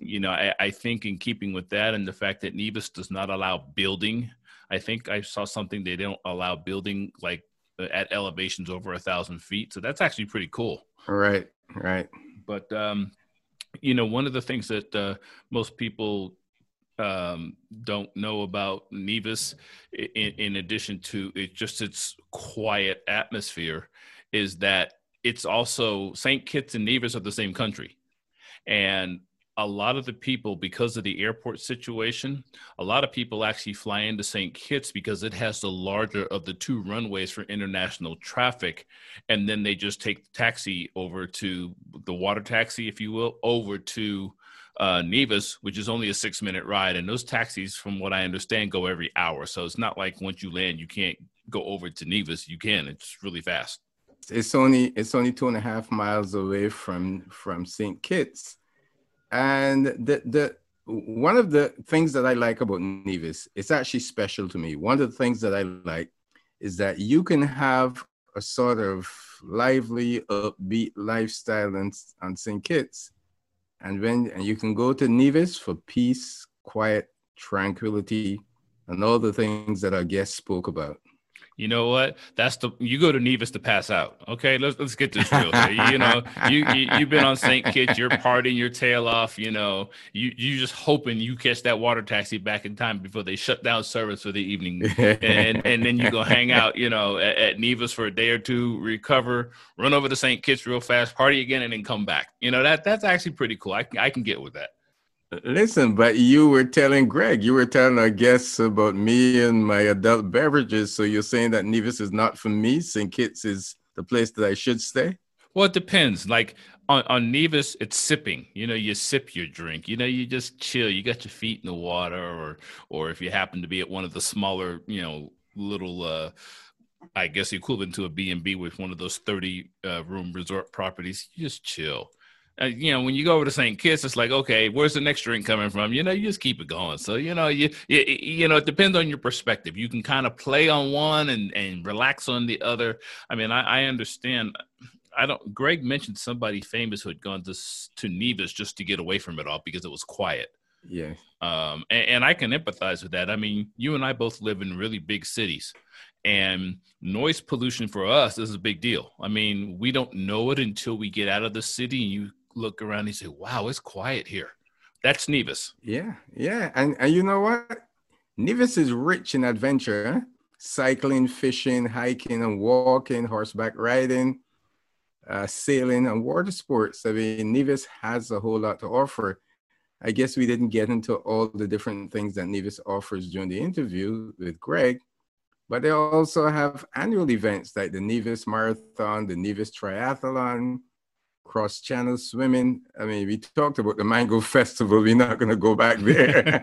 you know, I, I think in keeping with that and the fact that Nevis does not allow building. I think I saw something they don't allow building like at elevations over a thousand feet. So that's actually pretty cool. Right, right. But um, you know, one of the things that uh, most people um, don't know about Nevis, in, in addition to it just its quiet atmosphere, is that it's also St. Kitts and Nevis are the same country, and a lot of the people, because of the airport situation, a lot of people actually fly into St. Kitts because it has the larger of the two runways for international traffic. And then they just take the taxi over to the water taxi, if you will, over to uh, Nevis, which is only a six minute ride. And those taxis, from what I understand, go every hour. So it's not like once you land, you can't go over to Nevis. You can, it's really fast. It's only it's only two and a half miles away from from St. Kitts and the the one of the things that I like about Nevis, it's actually special to me. One of the things that I like is that you can have a sort of lively, upbeat lifestyle on, on St. Kitts. And when and you can go to Nevis for peace, quiet, tranquility, and all the things that our guests spoke about you know what? That's the you go to Nevis to pass out. Okay, let's let's get this real. you know, you, you you've been on St. Kitts, you're partying your tail off. You know, you you just hoping you catch that water taxi back in time before they shut down service for the evening, and and then you go hang out. You know, at, at Nevis for a day or two, recover, run over to St. Kitts real fast, party again, and then come back. You know that that's actually pretty cool. I I can get with that. Listen, but you were telling Greg, you were telling our guests about me and my adult beverages. So you're saying that Nevis is not for me. St. Kitts is the place that I should stay? Well, it depends. Like on, on Nevis, it's sipping. You know, you sip your drink. You know, you just chill. You got your feet in the water, or or if you happen to be at one of the smaller, you know, little uh I guess equivalent to a B and B with one of those thirty uh, room resort properties. You just chill. Uh, you know, when you go over to St. Kitts, it's like, okay, where's the next drink coming from? You know, you just keep it going. So, you know, you, you, you know, it depends on your perspective. You can kind of play on one and, and relax on the other. I mean, I, I understand. I don't, Greg mentioned somebody famous who had gone to, to Nevis just to get away from it all because it was quiet. Yeah. Um, and, and I can empathize with that. I mean, you and I both live in really big cities and noise pollution for us is a big deal. I mean, we don't know it until we get out of the city and you look around and say, wow, it's quiet here. That's Nevis. Yeah, yeah. And, and you know what? Nevis is rich in adventure huh? cycling, fishing, hiking, and walking, horseback riding, uh, sailing, and water sports. I mean, Nevis has a whole lot to offer. I guess we didn't get into all the different things that Nevis offers during the interview with Greg, but they also have annual events like the Nevis Marathon, the Nevis Triathlon, cross channel swimming. I mean, we talked about the Mango [laughs] Festival. We're not going to go back there. [laughs]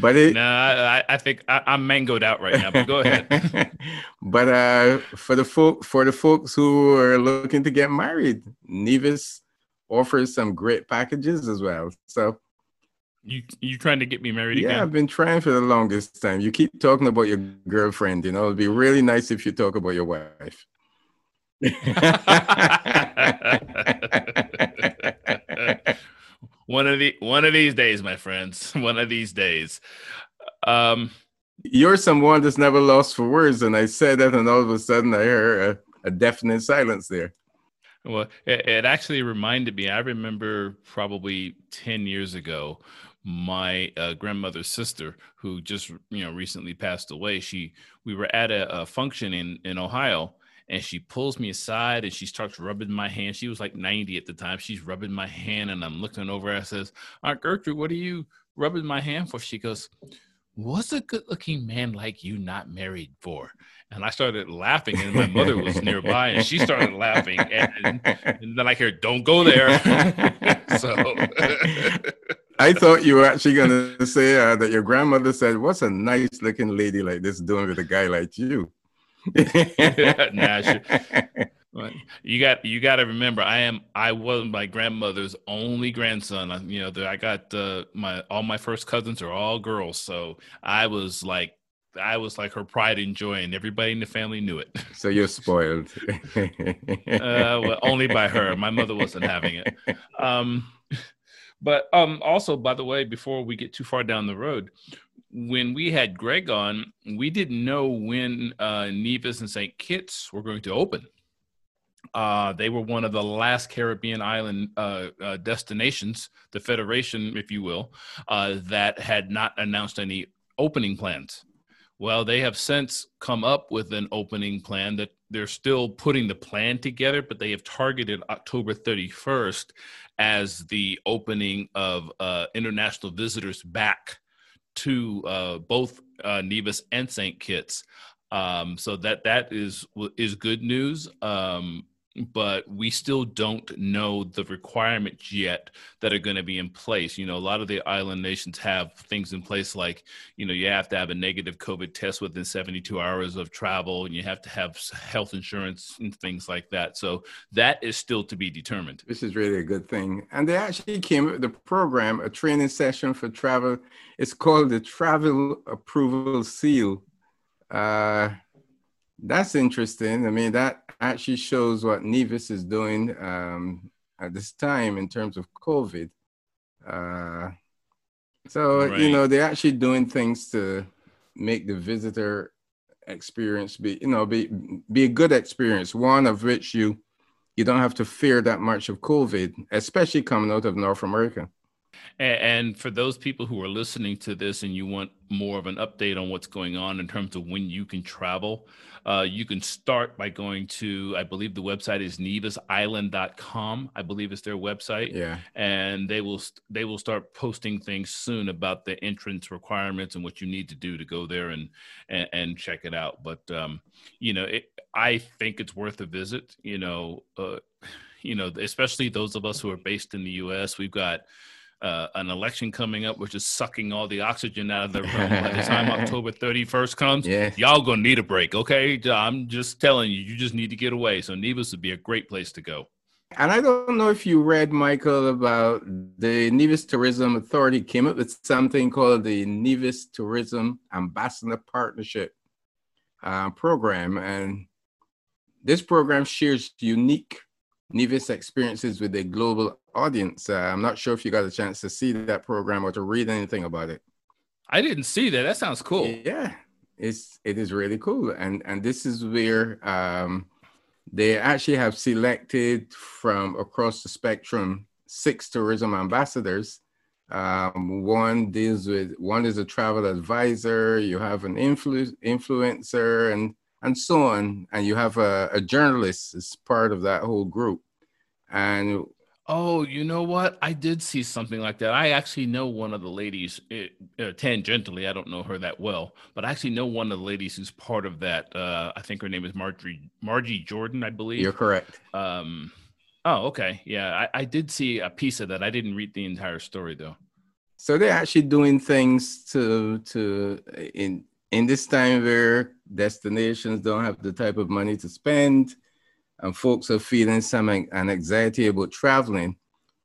but it, no, I, I think I, am mangoed out right now. But go ahead. [laughs] but uh, for the folk, for the folks who are looking to get married, Nevis offers some great packages as well. So. You you trying to get me married yeah, again? I've been trying for the longest time. You keep talking about your girlfriend. You know, it'd be really nice if you talk about your wife. [laughs] one of the one of these days, my friends. [laughs] One of these days. Um, You're someone that's never lost for words, and I said that, and all of a sudden I heard a, a definite silence there. Well, it, it actually reminded me. I remember probably ten years ago my uh, grandmother's sister who just you know recently passed away she we were at a, a function in in ohio and she pulls me aside and she starts rubbing my hand. She was like 90 at the time. She's rubbing my hand and I'm looking over I says, Aunt Gertrude, what are you rubbing my hand for? She goes, What's a good looking man like you not married for? And I started laughing, and my mother was nearby, and she started laughing. And, and then I hear, Don't go there. [laughs] so [laughs] I thought you were actually going to say uh, that your grandmother said, What's a nice looking lady like this doing with a guy like you? [laughs] nah, [laughs] you got you got to remember, I am I was my grandmother's only grandson. I, you know, I got uh, my all my first cousins are all girls, so I was like I was like her pride and joy, and everybody in the family knew it. [laughs] So you're spoiled. uh, well, only by her. My mother wasn't having it. Um, but um, also, by the way, before we get too far down the road, when we had Greg on, we didn't know when uh, Nevis and St. Kitts were going to open. Uh, they were one of the last Caribbean island uh, uh, destinations, the Federation, if you will, uh, that had not announced any opening plans. Well, they have since come up with an opening plan that they're still putting the plan together, but they have targeted October 31st as the opening of uh, international visitors back to uh, both uh, Nevis and St. Kitts. Um, so that that is is good news. Um, but we still don't know the requirements yet that are going to be in place. You know, a lot of the island nations have things in place like, you know, you have to have a negative COVID test within 72 hours of travel, and you have to have health insurance and things like that. So that is still to be determined. This is really a good thing. And they actually came up with the program, a training session for travel. It's called the Travel Approval Seal. Uh, that's interesting. I mean, that actually shows what Nevis is doing um, at this time in terms of COVID. Uh, so, right. you know, they're actually doing things to make the visitor experience be, you know, be be a good experience. One of which you you don't have to fear that much of COVID, especially coming out of North America. And, for those people who are listening to this and you want more of an update on what's going on in terms of when you can travel, uh, you can start by going to, I believe the website is nevisisland.com. I believe it's their website. Yeah. And they will they will start posting things soon about the entrance requirements and what you need to do to go there and and, and check it out. But um, you know, it, I think it's worth a visit. You know, uh, you know, especially those of us who are based in the U.S. We've got uh, an election coming up, which is sucking all the oxygen out of the room. By the time [laughs] October 31st comes, Yeah. y'all gonna need a break, okay? I'm just telling you, you just need to get away. So Nevis would be a great place to go. And I don't know if you read, Michael, about the Nevis Tourism Authority came up with something called the Nevis Tourism Ambassador Partnership uh, Program. And this program shares unique Nevis experiences with a global audience. Uh, I'm not sure if you got a chance to see that program or to read anything about it. I didn't see that. That sounds cool. Yeah, it's it is really cool, and and this is where um, they actually have selected from across the spectrum six tourism ambassadors. Um, one deals with one is a travel advisor. You have an influ- influencer, and and so on, and you have a, a journalist as part of that whole group. And Oh, you know what? I did see something like that. I actually know one of the ladies uh, uh, tangentially. I don't know her that well, but I actually know one of the ladies who's part of that. Uh, I think her name is Marjorie Margie Jordan, I believe. you're correct. Um, oh, okay, yeah, I, I did see a piece of that. I didn't read the entire story though. So they're actually doing things to to in in this time where destinations don't have the type of money to spend, and folks are feeling some an anxiety about traveling.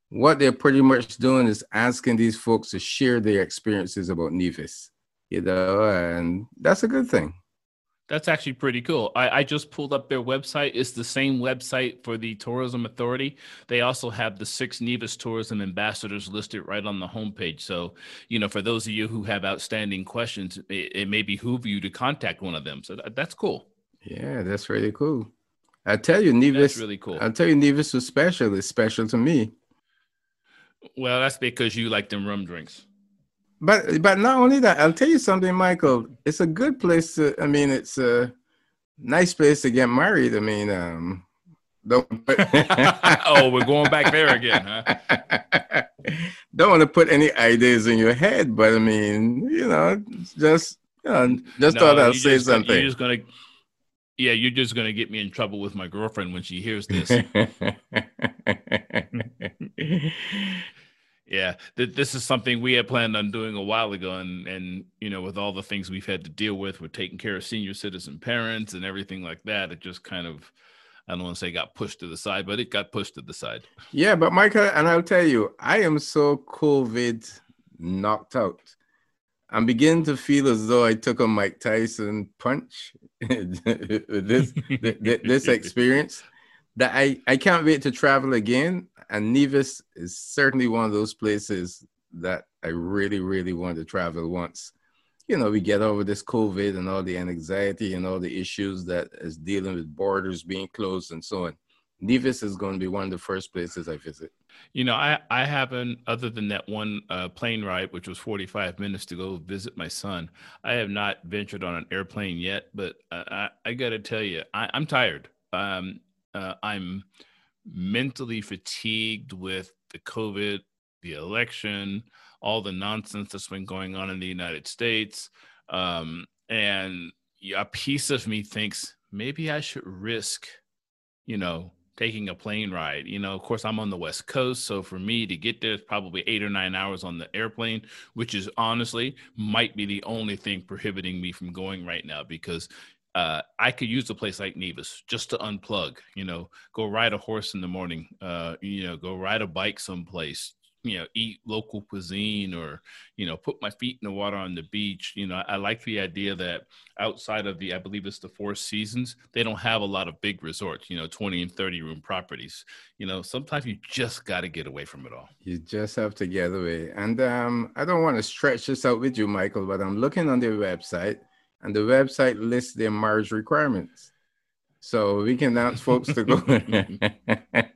What they're pretty much doing is asking these folks to share their experiences about Nevis, you know, and that's a good thing. That's actually pretty cool. I, I just pulled up their website. It's the same website for the Tourism Authority. They also have the six Nevis tourism ambassadors listed right on the homepage. So, you know, for those of you who have outstanding questions, it, it may behoove you to contact one of them. So that, that's cool. Yeah, that's really cool. I tell you, Nevis. That's really cool. I'll tell you, Nevis was special. It's special to me. Well, that's because you like them rum drinks. But but not only that, I'll tell you something, Michael. It's a good place to. I mean, it's a nice place to get married. I mean, um, don't. [laughs] oh, we're going back there again, huh? [laughs] don't want to put any ideas in your head, but I mean, you know, just you know, just thought I'd say just something. You're just gonna, yeah, you're just gonna get me in trouble with my girlfriend when she hears this. [laughs] Yeah, th- this is something we had planned on doing a while ago, and and you know, with all the things we've had to deal with, with taking care of senior citizen parents and everything like that, it just kind of, I don't want to say got pushed to the side, but it got pushed to the side. Yeah, but Michael, and I'll tell you, I am so COVID knocked out. I'm beginning to feel as though I took a Mike Tyson punch [laughs] this th- th- this [laughs] experience that I, I can't wait to travel again. And Nevis is certainly one of those places that I really, really want to travel once. You know, we get over this COVID and all the anxiety and all the issues that is dealing with borders being closed and so on. Nevis is going to be one of the first places I visit. You know, I I haven't, other than that one uh, plane ride, which was 45 minutes to go visit my son. I have not ventured on an airplane yet, but uh, I I got to tell you, I, I'm tired. Um, uh, I'm mentally fatigued with the COVID, the election, all the nonsense that's been going on in the United States, um, and a piece of me thinks maybe I should risk, you know, taking a plane ride. You know, of course, I'm on the West Coast. So for me to get there, it's probably eight or nine hours on the airplane, which is honestly might be the only thing prohibiting me from going right now because uh, I could use a place like Nevis just to unplug, you know, go ride a horse in the morning, uh, you know, go ride a bike someplace, you know, eat local cuisine or, you know, put my feet in the water on the beach. You know, I like the idea that outside of the, I believe it's the Four Seasons, they don't have a lot of big resorts, you know, 20 and 30 room properties. You know, sometimes you just got to get away from it all. You just have to get away. And um, I don't want to stretch this out with you, Michael, but I'm looking on their website, and the website lists their marriage requirements. So we can ask folks to go. [laughs]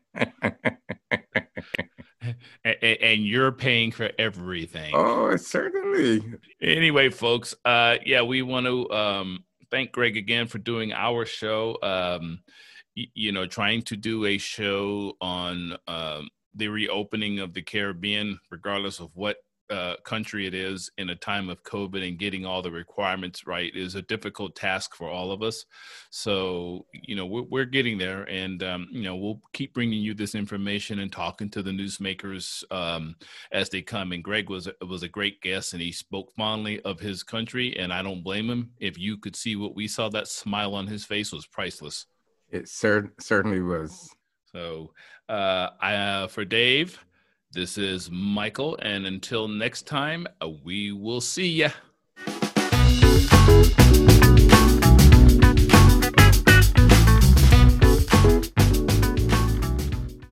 And, [laughs] and you're paying for everything. oh, certainly. anyway folks uh yeah we want to um thank greg again for doing our show um y- you know trying to do a show on um the reopening of the caribbean regardless of what uh, country it is in a time of COVID and getting all the requirements right is a difficult task for all of us. So, you know, we're, we're getting there and, um, you know, we'll keep bringing you this information and talking to the newsmakers um, as they come. And Greg was, was a great guest and he spoke fondly of his country. And I don't blame him. If you could see what we saw, that smile on his face was priceless. It cer- certainly was. So, uh, I, uh, for Dave, this is Michael, and until next time, we will see ya.